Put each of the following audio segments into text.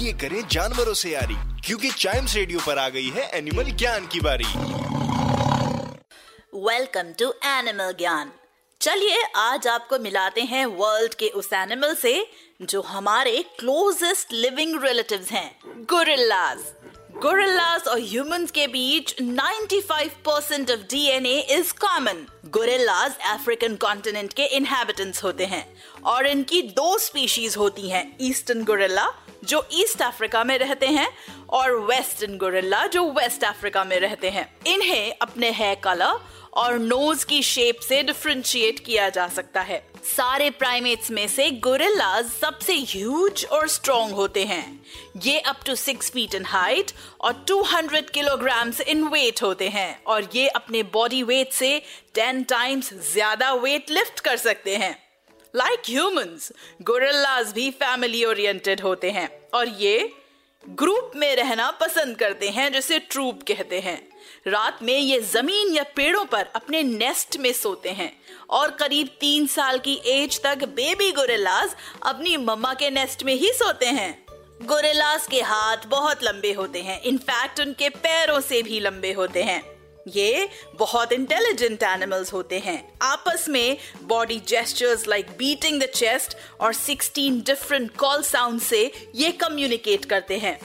आइए करें जानवरों से यारी, क्योंकि चाइम्स रेडियो पर आ गई है एनिमल ज्ञान की बारी। वेलकम टू एनिमल ज्ञान चलिए, आज आपको मिलाते हैं वर्ल्ड के उस एनिमल से, जो हमारे क्लोजेस्ट लिविंग रिलेटिव्स हैं गोरिल्लाज गोरिल्लाज और ह्यूमंस के बीच 95 percent of DNA is common gorillas African continent के इनहेबिटेंट्स होते हैं और इनकी दो स्पीशीज होती हैं ईस्टर्न गोरिल्ला जो ईस्ट अफ्रीका में रहते हैं, और वेस्टर्न गोरिल्ला जो वेस्ट अफ्रीका में रहते हैं। इन्हें अपने हेयर कलर और नोज़ की शेप से डिफ्रेंशिएट किया जा सकता है। सारे प्राइमेट्स में से गोरिल्लाज सबसे ह्यूज और स्ट्रॉन्ग होते हैं। ये up to six feet in height और 200 किलोग्राम इन वेट होते हैं और ये अपने बॉडी वेट से 10 टाइम्स ज़्यादा वेट लिफ्ट कर सकते हैं। लाइक ह्यूमंस गोरिल्लाज भी फैमिली ओरिएंटेड होते हैं और ये ग्रुप में रहना पसंद करते हैं, जिसे ट्रूप कहते हैं। रात में ये ज़मीन या पेड़ों पर अपने नेस्ट में सोते हैं और करीब तीन साल की एज तक बेबी गोरेलाज अपनी मम्मा के नेस्ट में ही सोते हैं। गोरेलाज के हाथ बहुत लंबे होते हैं, इनफैक्ट उनके पैरों से भी लंबे होते हैं। ये बहुत इंटेलिजेंट एनिमल्स होते हैं। आपस में body gestures like beating the chest और 16 डिफरेंट कॉल साउंड से ये कम्युनिकेट करते हैं।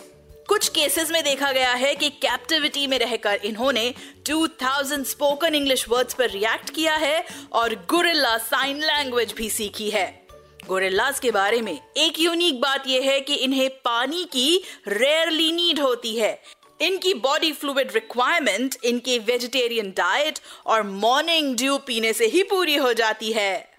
कुछ केसेस में देखा गया है कि कैप्टिविटी में रहकर इन्होंने 2000 स्पोकन इंग्लिश वर्ड्स पर रिएक्ट किया है और गुरिल्ला साइन लैंग्वेज भी सीखी है। गोरिल्लाज के बारे में एक यूनिक बात यह है कि इन्हें पानी की रेयरली नीड होती है। इनकी बॉडी फ्लूड रिक्वायरमेंट इनके वेजिटेरियन डाइट और मॉर्निंग ड्यू पीने से ही पूरी हो जाती है।